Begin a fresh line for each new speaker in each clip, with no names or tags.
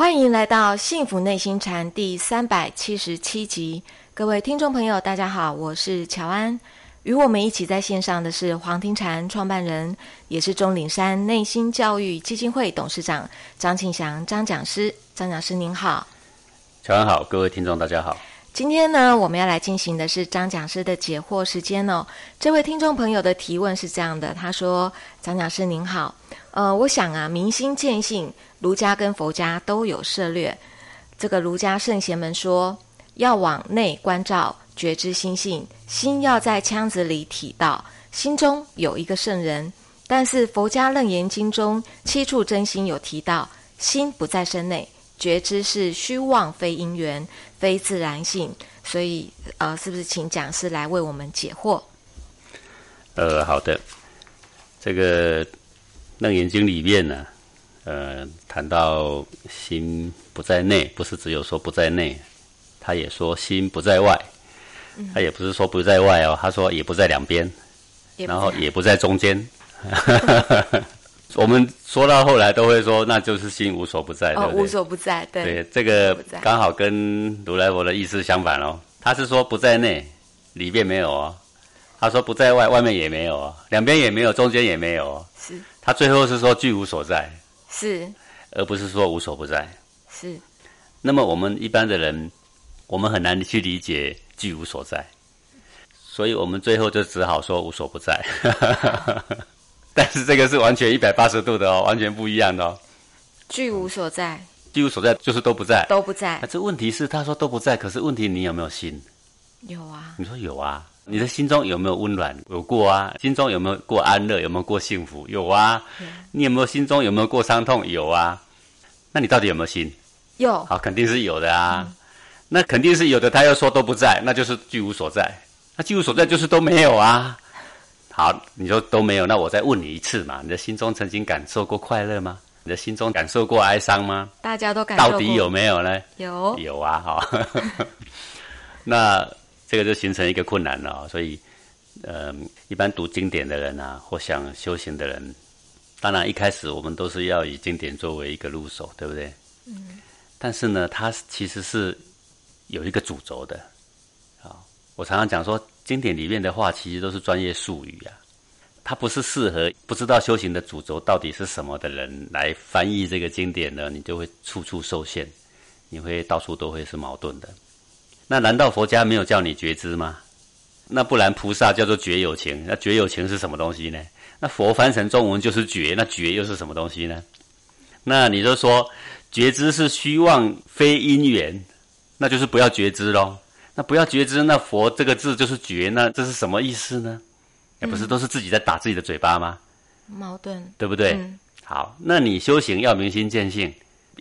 欢迎来到《幸福内心禅》第三百七十七集，各位听众朋友，大家好，我是乔安。与我们一起在线上的是黄庭禅创办人，也是钟岭山内心教育基金会董事长张庆祥张讲师。张讲师您好，
乔安好，各位听众大家好。
今天呢，我们要来进行的是张讲师的解惑时间哦。这位听众朋友的提问是这样的，他说：“张讲师您好，呃，我想啊，明心见性，儒家跟佛家都有涉略。这个儒家圣贤们说，要往内关照，觉知心性，心要在腔子里体道，心中有一个圣人。但是佛家楞严经中七处真心有提到，心不在身内。”觉知是虚妄，非因缘，非自然性，所以呃，是不是请讲师来为我们解惑？
呃，好的，这个《楞严经》里面呢，呃，谈到心不在内，不是只有说不在内，他也说心不在外，他也不是说不在外哦，他说也不在两边，然后也不在中间。我们说到后来都会说，那就是心无所不在，
哦，无所不在，对。
对，这个刚好跟如来佛的意思相反哦。他是说不在内，里面没有哦；他说不在外，外面也没有哦，两边也没有，中间也没有哦。
是。
他最后是说具无所在，
是，
而不是说无所不在。
是。
那么我们一般的人，我们很难去理解具无所在，所以我们最后就只好说无所不在。但是这个是完全一百八十度的哦，完全不一样的哦。
巨无所在，
巨无所在就是都不在，
都不在。
这问题是他说都不在，可是问题你有没有心？
有啊。
你说有啊？你的心中有没有温暖？有过啊。心中有没有过安乐？有没有过幸福？有啊。你有没有心中有没有过伤痛？有啊。那你到底有没有心？
有。
好，肯定是有的啊。那肯定是有的。他又说都不在，那就是巨无所在。那巨无所在就是都没有啊。好，你说都没有，那我再问你一次嘛？你的心中曾经感受过快乐吗？你的心中感受过哀伤吗？
大家都感受
到底有没有呢？
有
有啊，哈。那这个就形成一个困难了。所以，呃，一般读经典的人啊，或想修行的人，当然一开始我们都是要以经典作为一个入手，对不对？嗯。但是呢，它其实是有一个主轴的。我常常讲说。经典里面的话，其实都是专业术语啊，它不是适合不知道修行的主轴到底是什么的人来翻译这个经典呢？你就会处处受限，你会到处都会是矛盾的。那难道佛家没有叫你觉知吗？那不然菩萨叫做觉有情，那觉有情是什么东西呢？那佛翻成中文就是觉，那觉又是什么东西呢？那你就说觉知是虚妄非因缘，那就是不要觉知喽。那不要觉知，那佛这个字就是觉，那这是什么意思呢？也不是都是自己在打自己的嘴巴吗？
矛盾，
对不对？好，那你修行要明心见性，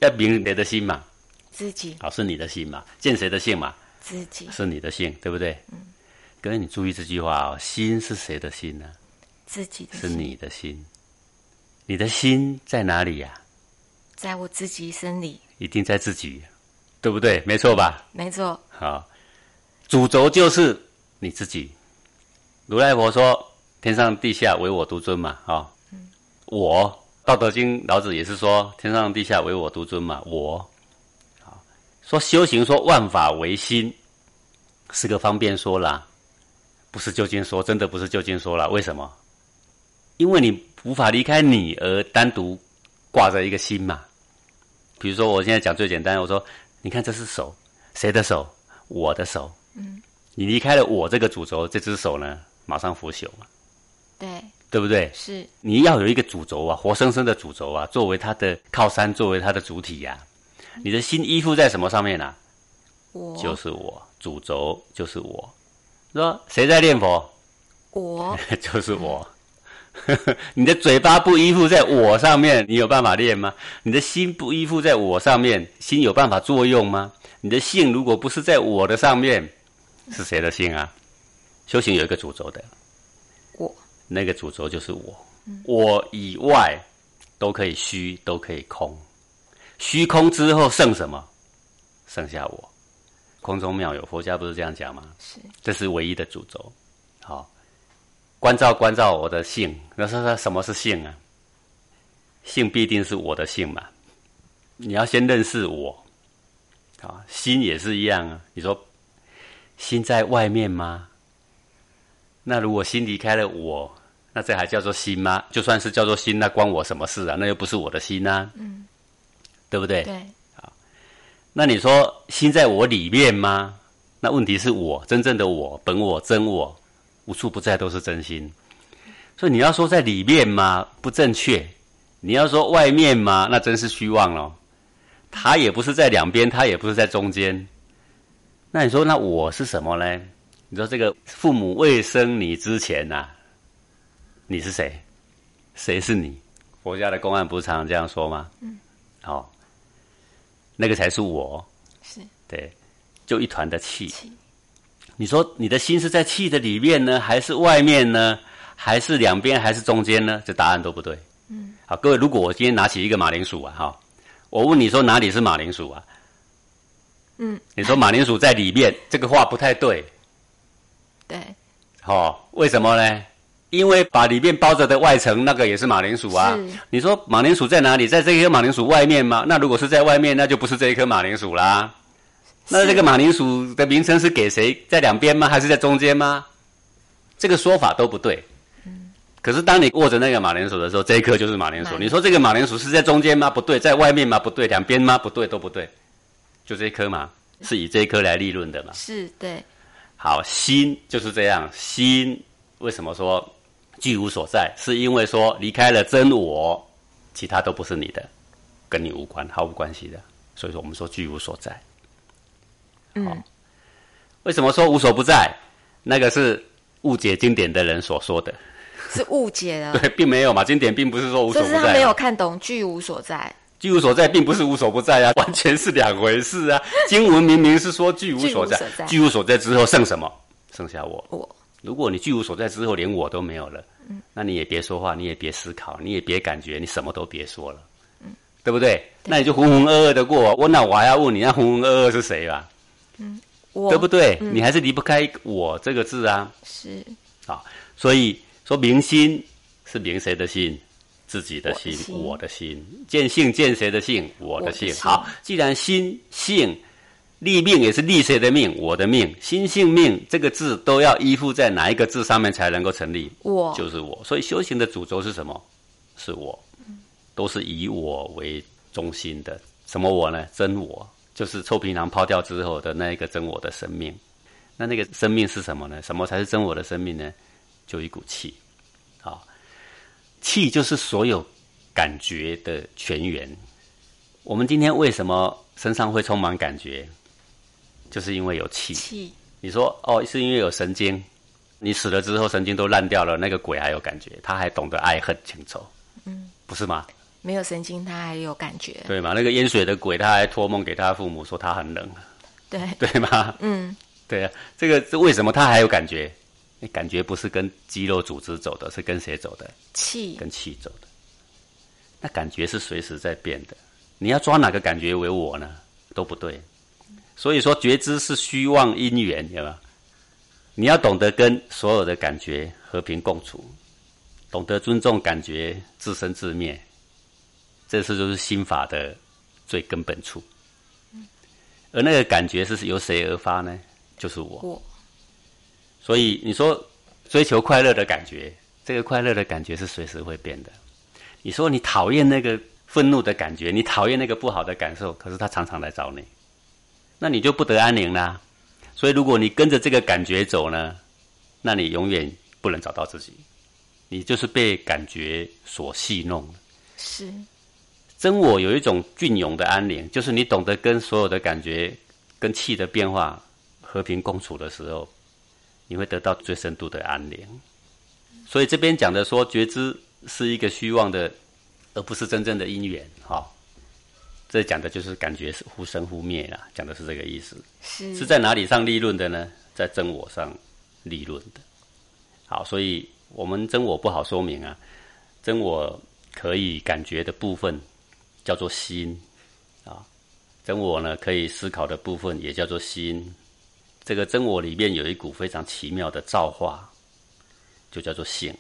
要明谁的心嘛？
自己。
好，是你的心嘛？见谁的性嘛？
自己。
是你的性，对不对？嗯。各位，你注意这句话哦，心是谁的心呢？
自己的。
是你的心。你的心在哪里呀？
在我自己身里。
一定在自己，对不对？没错吧？
没错。
好。主轴就是你自己。如来佛说：“天上地下唯我独尊嘛。”啊，我《道德经》老子也是说：“天上地下唯我独尊嘛。”我，好说修行说万法唯心，是个方便说啦，不是究竟说，真的不是究竟说了。为什么？因为你无法离开你而单独挂着一个心嘛。比如说，我现在讲最简单，我说：“你看，这是手，谁的手？我的手。”嗯，你离开了我这个主轴，这只手呢，马上腐朽嘛。
对，
对不对？
是，
你要有一个主轴啊，活生生的主轴啊，作为它的靠山，作为它的主体呀。你的心依附在什么上面呢？
我
就是我，主轴就是我。说谁在念佛？
我
就是我。你的嘴巴不依附在我上面，你有办法练吗？你的心不依附在我上面，心有办法作用吗？你的性如果不是在我的上面，是谁的性啊？修行有一个主轴的，
我
那个主轴就是我，我以外都可以虚，都可以空，虚空之后剩什么？剩下我，空中妙有，佛家不是这样讲吗？
是，
这是唯一的主轴。好，关照关照我的性，那说说什么是性啊？性必定是我的性嘛。你要先认识我，啊，心也是一样啊。你说心在外面吗？那如果心离开了我，那这还叫做心吗？就算是叫做心，那关我什么事啊？那又不是我的心啊，嗯，对不对？
对。
那你说心在我里面吗？那问题是我真正的我、本我、真我，无处不在都是真心。所以你要说在里面吗？不正确。你要说外面吗？那真是虚妄了。它也不是在两边，它也不是在中间。那你说那我是什么呢？你说这个父母未生你之前呐，你是谁？谁是你？佛家的公案不是常常这样说吗？嗯。好。那个才是我，
是
对，就一团的气。你说你的心是在气的里面呢，还是外面呢？还是两边，还是中间呢？这答案都不对。嗯，好，各位，如果我今天拿起一个马铃薯啊，哈，我问你说哪里是马铃薯啊？嗯，你说马铃薯在里面，这个话不太对。
对，
好，为什么呢？因为把里面包着的外层那个也是马铃薯啊。你说马铃薯在哪里？在这一颗马铃薯外面吗？那如果是在外面，那就不是这一颗马铃薯啦。那这个马铃薯的名称是给谁？在两边吗？还是在中间吗？这个说法都不对。嗯。可是当你握着那个马铃薯的时候，这一颗就是马铃薯。你说这个马铃薯是在中间吗？不对，在外面吗？不对，两边吗？不对，都不对。就这一颗嘛，是以这一颗来立论的嘛。
是对。
好，心就是这样。心为什么说？具无所在，是因为说离开了真我，其他都不是你的，跟你无关，毫无关系的。所以说，我们说具无所在。嗯，为什么说无所不在？那个是误解经典的人所说的，
是误解了。
对，并没有嘛，经典并不是说无所不在。
是他没有看懂具无所在。
具无所在，并不是无所不在啊，完全是两回事啊。经文明明是说居无所在，居无所在之后剩什么？剩下我。我。如果你居无所在之后，连我都没有了，嗯，那你也别说话，你也别思考，你也别感觉，你什么都别说了，嗯，对不对？那你就浑浑噩噩的过。我那我还要问你，那浑浑噩噩是谁吧？嗯，我对不对？你还是离不开我这个字啊。
是
啊，所以说明心是明谁的心？自己的心，我的心。见性见谁的性？我的性。好，既然心性。立命也是立谁的命？我的命，心性命这个字都要依附在哪一个字上面才能够成立？
我
就是我，所以修行的主轴是什么？是我，都是以我为中心的。什么我呢？真我，就是臭皮囊抛掉之后的那一个真我的生命。那那个生命是什么呢？什么才是真我的生命呢？就一股气，啊，气就是所有感觉的泉源。我们今天为什么身上会充满感觉？就是因为有气，
气。
你说哦，是因为有神经，你死了之后神经都烂掉了，那个鬼还有感觉，他还懂得爱恨情仇，嗯，不是吗？
没有神经，他还有感觉，
对吗？那个淹水的鬼，他还托梦给他父母说他很冷，
对
对吗？嗯，对啊，这个是为什么他还有感觉？那感觉不是跟肌肉组织走的，是跟谁走的？
气，
跟气走的。那感觉是随时在变的，你要抓哪个感觉为我呢？都不对。所以说，觉知是虚妄因缘，有没有？你要懂得跟所有的感觉和平共处，懂得尊重感觉，自生自灭，这是就是心法的最根本处。而那个感觉是由谁而发呢？就是我。我。所以你说追求快乐的感觉，这个快乐的感觉是随时会变的。你说你讨厌那个愤怒的感觉，你讨厌那个不好的感受，可是他常常来找你。那你就不得安宁啦。所以，如果你跟着这个感觉走呢，那你永远不能找到自己，你就是被感觉所戏弄。
是
真我有一种隽永的安宁，就是你懂得跟所有的感觉、跟气的变化和平共处的时候，你会得到最深度的安宁。所以这边讲的说，觉知是一个虚妄的，而不是真正的因缘。哈。这讲的就是感觉是忽生忽灭啦，讲的是这个意思。
是
是在哪里上立论的呢？在真我上立论的。好，所以我们真我不好说明啊。真我可以感觉的部分叫做心啊，真我呢可以思考的部分也叫做心。这个真我里面有一股非常奇妙的造化，就叫做性。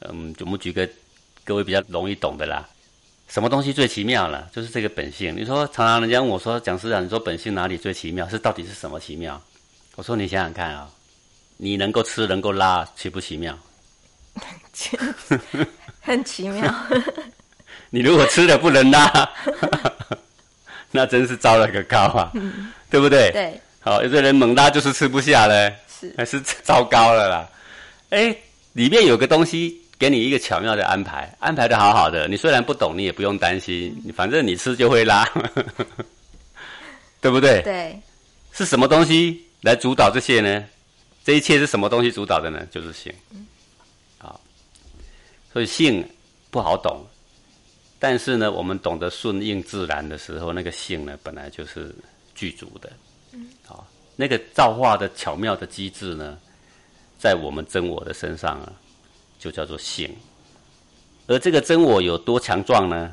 嗯，我们举个各位比较容易懂的啦。什么东西最奇妙了？就是这个本性。你说常常人家问我说，蒋师长，你说本性哪里最奇妙？是到底是什么奇妙？我说你想想看啊，你能够吃，能够拉，奇不奇妙？
很奇妙。
你如果吃了不能拉，那真是糟了个糕啊，对不对？
对。
好，有的人猛拉就是吃不下嘞，
是
还是 糟糕了啦。哎，里面有个东西给你一个巧妙的安排，安排的好好的。你虽然不懂，你也不用担心，反正你吃就会拉，对不对？
对。
是什么东西来主导这些呢？这一切是什么东西主导的呢？就是性。好，所以性不好懂，但是呢，我们懂得顺应自然的时候，那个性呢，本来就是具足的。嗯。好，那个造化的巧妙的机制呢？在我们真我的身上啊，就叫做性。而这个真我有多强壮呢？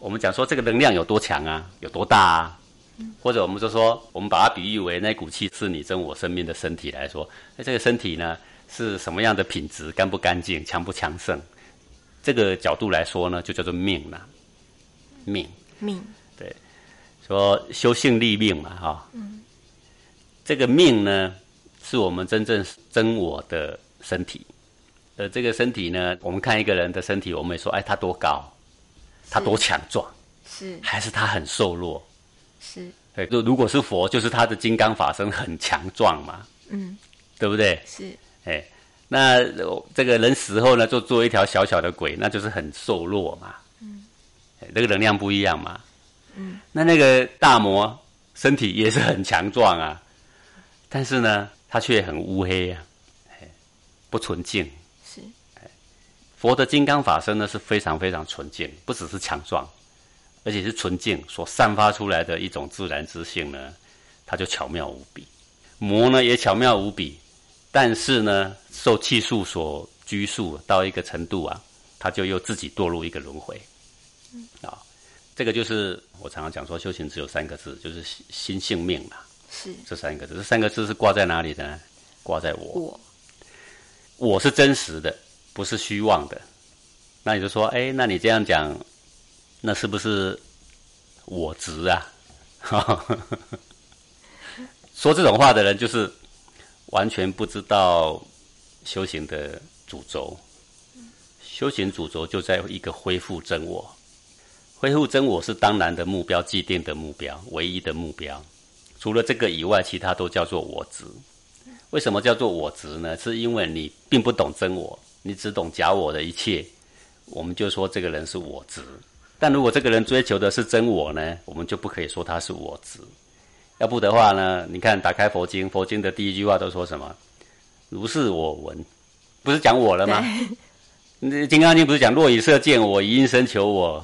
我们讲说这个能量有多强啊，有多大啊？或者我们就说，我们把它比喻为那股气是你真我生命的身体来说，那这个身体呢是什么样的品质？干不干净？强不强盛？这个角度来说呢，就叫做命了。命
命
对，说修性立命嘛，哈。嗯。这个命呢？是我们真正真我的身体，呃，这个身体呢，我们看一个人的身体，我们也说，哎，他多高，他多强壮，
是，
还是他很瘦弱，
是，
对，就如果是佛，就是他的金刚法身很强壮嘛，
嗯，
对不对？
是，
哎，那这个人死后呢，就做一条小小的鬼，那就是很瘦弱嘛，嗯，那个能量不一样嘛，嗯，那那个大魔身体也是很强壮啊，但是呢。他却很乌黑啊，不纯净。
是，
佛的金刚法身呢是非常非常纯净，不只是强壮，而且是纯净所散发出来的一种自然之性呢，它就巧妙无比。魔呢也巧妙无比，但是呢受气数所拘束到一个程度啊，他就又自己堕入一个轮回。啊，这个就是我常常讲说，修行只有三个字，就是心性命嘛。
是
这三个字，这三个字是挂在哪里的呢？挂在我，
我，
我是真实的，不是虚妄的。那你就说，哎，那你这样讲，那是不是我执啊？说这种话的人，就是完全不知道修行的主轴。修行主轴就在一个恢复真我，恢复真我是当然的目标，既定的目标，唯一的目标。除了这个以外，其他都叫做我执。为什么叫做我执呢？是因为你并不懂真我，你只懂假我的一切，我们就说这个人是我执。但如果这个人追求的是真我呢，我们就不可以说他是我执。要不的话呢，你看打开佛经，佛经的第一句话都说什么？如是我闻，不是讲我了吗？那金刚经不是讲若以色见我，以因身求我？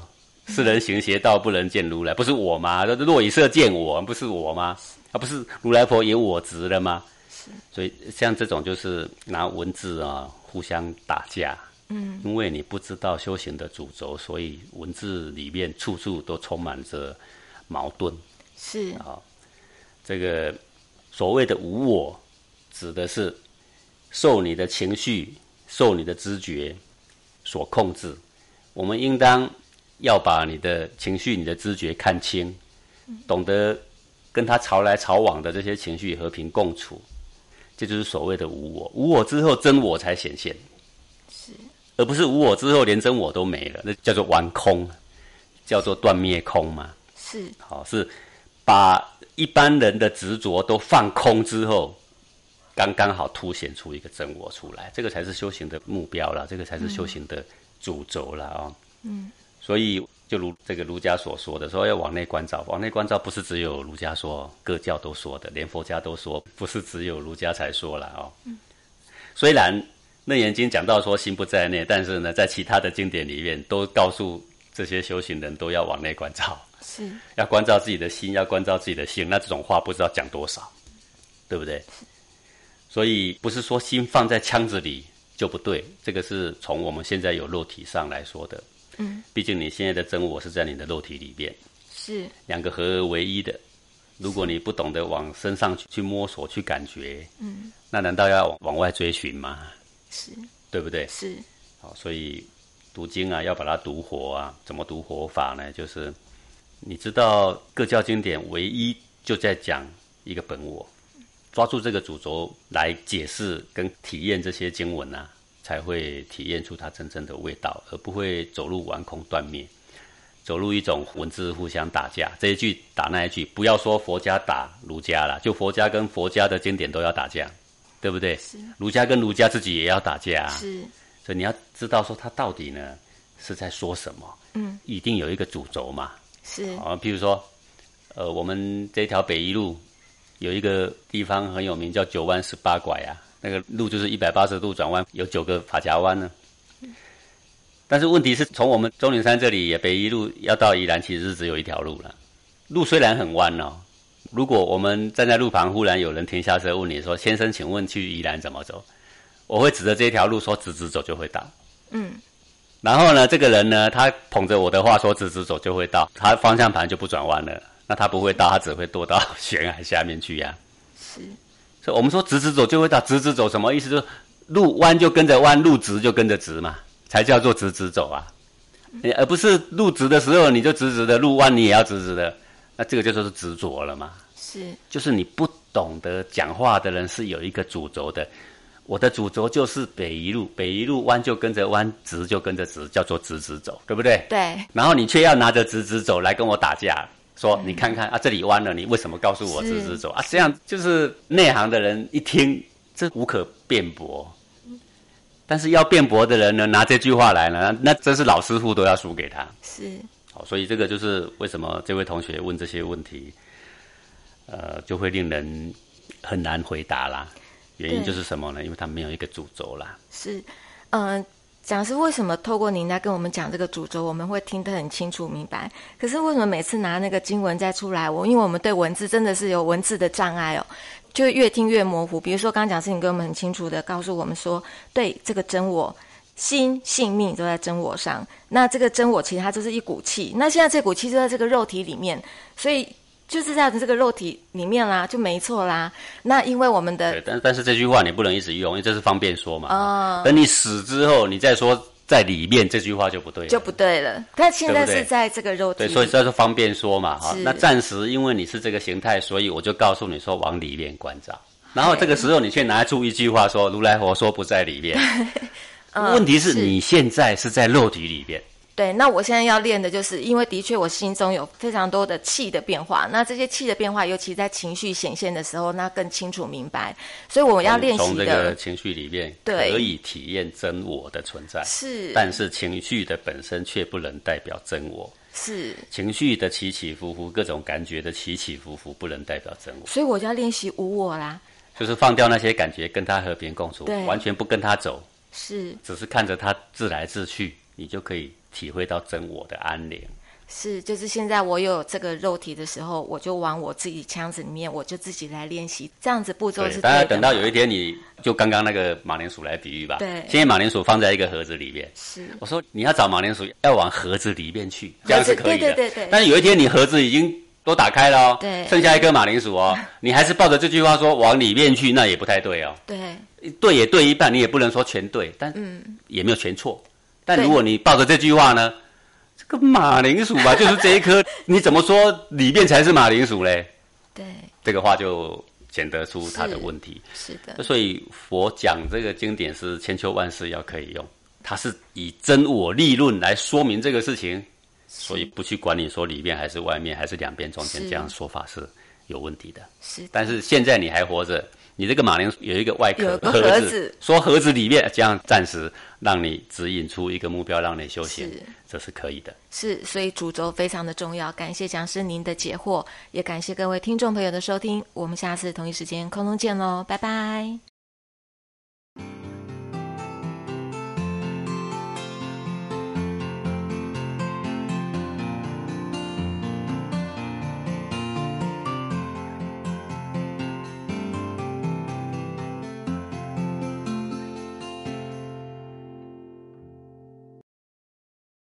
世人行邪道，不能见如来，不是我吗？若以色见我，不是我吗？啊，不是如来佛也我执了吗？
是。
所以像这种就是拿文字啊互相打架。
嗯。
因为你不知道修行的主轴，所以文字里面处处都充满着矛盾。
是。
啊，这个所谓的无我，指的是受你的情绪、受你的知觉所控制。我们应当。要把你的情绪、你的知觉看清，懂得跟他潮来潮往的这些情绪和平共处，这就是所谓的无我。无我之后，真我才显现，
是，
而不是无我之后连真我都没了，那叫做玩空，叫做断灭空嘛。
是，
好，是把一般人的执着都放空之后，刚刚好凸显出一个真我出来，这个才是修行的目标了，这个才是修行的主轴了啊。
嗯。
所以，就如这个儒家所说的，说要往内观照。往内观照不是只有儒家说，各教都说的，连佛家都说，不是只有儒家才说了哦。虽然《楞严经》讲到说心不在内，但是呢，在其他的经典里面都告诉这些修行人都要往内观照，
是
要关照自己的心，要关照自己的性。那这种话不知道讲多少，对不对？所以不是说心放在腔子里就不对，这个是从我们现在有肉体上来说的。
嗯，
毕竟你现在的真我是在你的肉体里边，
是
两个合而为一的。如果你不懂得往身上去去摸索、去感觉，
嗯，
那难道要往外追寻吗？
是，
对不对？
是。
好，所以读经啊，要把它读活啊，怎么读活法呢？就是你知道各教经典唯一就在讲一个本我，抓住这个主轴来解释跟体验这些经文啊，才会体验出它真正的味道，而不会走入顽空断灭，走入一种文字互相打架。这一句打那一句，不要说佛家打儒家了，就佛家跟佛家的经典都要打架，对不对？
是
儒家跟儒家自己也要打架、啊。
是
所以你要知道说他到底呢是在说什么，
嗯，
一定有一个主轴嘛。
是
啊，譬如说，呃，我们这条北一路有一个地方很有名，叫九弯十八拐啊，那个路就是一百八十度转弯，有九个法夹弯呢。但是问题是从我们中岭山这里也北一路要到宜兰，其实是只有一条路了。路虽然很弯哦，如果我们站在路旁，忽然有人停下车问你说：“先生，请问去宜兰怎么走？”我会指着这条路说：“直直走就会到。”
嗯，
然后呢，这个人呢，他捧着我的话说直直走就会到，他方向盘就不转弯了。那他不会到，他只会堕到悬崖下面去呀、
是
所以我们说直直走就会到，直直走什么意思？就是路弯就跟着弯，路直就跟着直嘛，才叫做直直走啊。而不是路直的时候你就直直的，路弯你也要直直的，那这个就说是执着了嘛。
是
就是你不懂得讲话的人是有一个主轴的。我的主轴就是北一路，北一路弯就跟着弯，直就跟着直，叫做直直走，对不对？
对
然后你却要拿着直直走来跟我打架，说你看看啊，这里弯了，你为什么告诉我
是
直直走啊？这样就是内行的人一听，这无可辩驳。但是要辩驳的人呢，拿这句话来呢，那真是老师傅都要输给他。
是
好，所以这个就是为什么这位同学问这些问题，呃，就会令人很难回答啦。原因就是什么呢？因为他没有一个主轴啦。
是，嗯、讲师为什么透过您在跟我们讲这个主轴，我们会听得很清楚明白？可是为什么每次拿那个经文再出来，我因为我们对文字真的是有文字的障碍哦，就越听越模糊。比如说刚刚讲师，你跟我们很清楚的告诉我们说，对这个真我。心、性命都在真我上，那这个真我其实它就是一股气，那现在这股气就在这个肉体里面，所以就是在这个肉体里面啦，就没错啦。那因为我们的，
但但是这句话你不能一直用，因为这是方便说嘛。
哦
等你死之后，你再说在里面，这句话就不对了。
就不对了，但现在是在这个肉体
对，
里，
所以这是方便说嘛，哈。那暂时因为你是这个形态，所以我就告诉你说往里面关照。然后这个时候你却拿出一句话说如来佛说不在里面。
嗯
问题是
是
你现在是在肉体里边，
对，那我现在要练的就是，因为的确我心中有非常多的气的变化，那这些气的变化，尤其在情绪显现的时候，那更清楚明白。所以我要练习
从这个情绪里面
对
可以体验真我的存在，
是，
但是情绪的本身却不能代表真我。
是，
情绪的起起伏伏，各种感觉的起起伏伏，不能代表真我。
所以我就要练习无我啦。
就是放掉那些感觉，跟他和平共处，完全不跟他走，
是
只是看着他自来自去，你就可以体会到真我的安宁。
是，就是现在我有这个肉体的时候，我就往我自己腔子里面，我就自己来练习，这样子步骤是对的嘛
等到有一天你就刚刚那个马铃薯来比喻吧，
对
现在马铃薯放在一个盒子里面，
是
我说你要找马铃薯，要往盒子里面去，这样是可以的。
对对对对
但是有一天你盒子已经都打开了哦，
对
剩下一颗马铃薯哦，你还是抱着这句话说往里面去，那也不太对哦。
对，
对也对一半，你也不能说全对，但嗯也没有全错。但如果你抱着这句话呢，这个马铃薯吧，就是这一颗，你怎么说里面才是马铃薯嘞？
对，
这个话就显得出它的问题。
是的，
所以佛讲这个经典是千秋万世要可以用，它是以真我立论来说明这个事情，所以不去管你说里面还是外面还是两边中间这样说法是有问题的。
是的，
但是现在你还活着，你这个马铃薯有一个外壳盒
盒子
说盒子里面这样暂时让你指引出一个目标，让你修行
是，
这是可以的。
是，所以主轴非常的重要。感谢讲师您的解惑，也感谢各位听众朋友的收听。我们下次同一时间空中见喽，拜拜。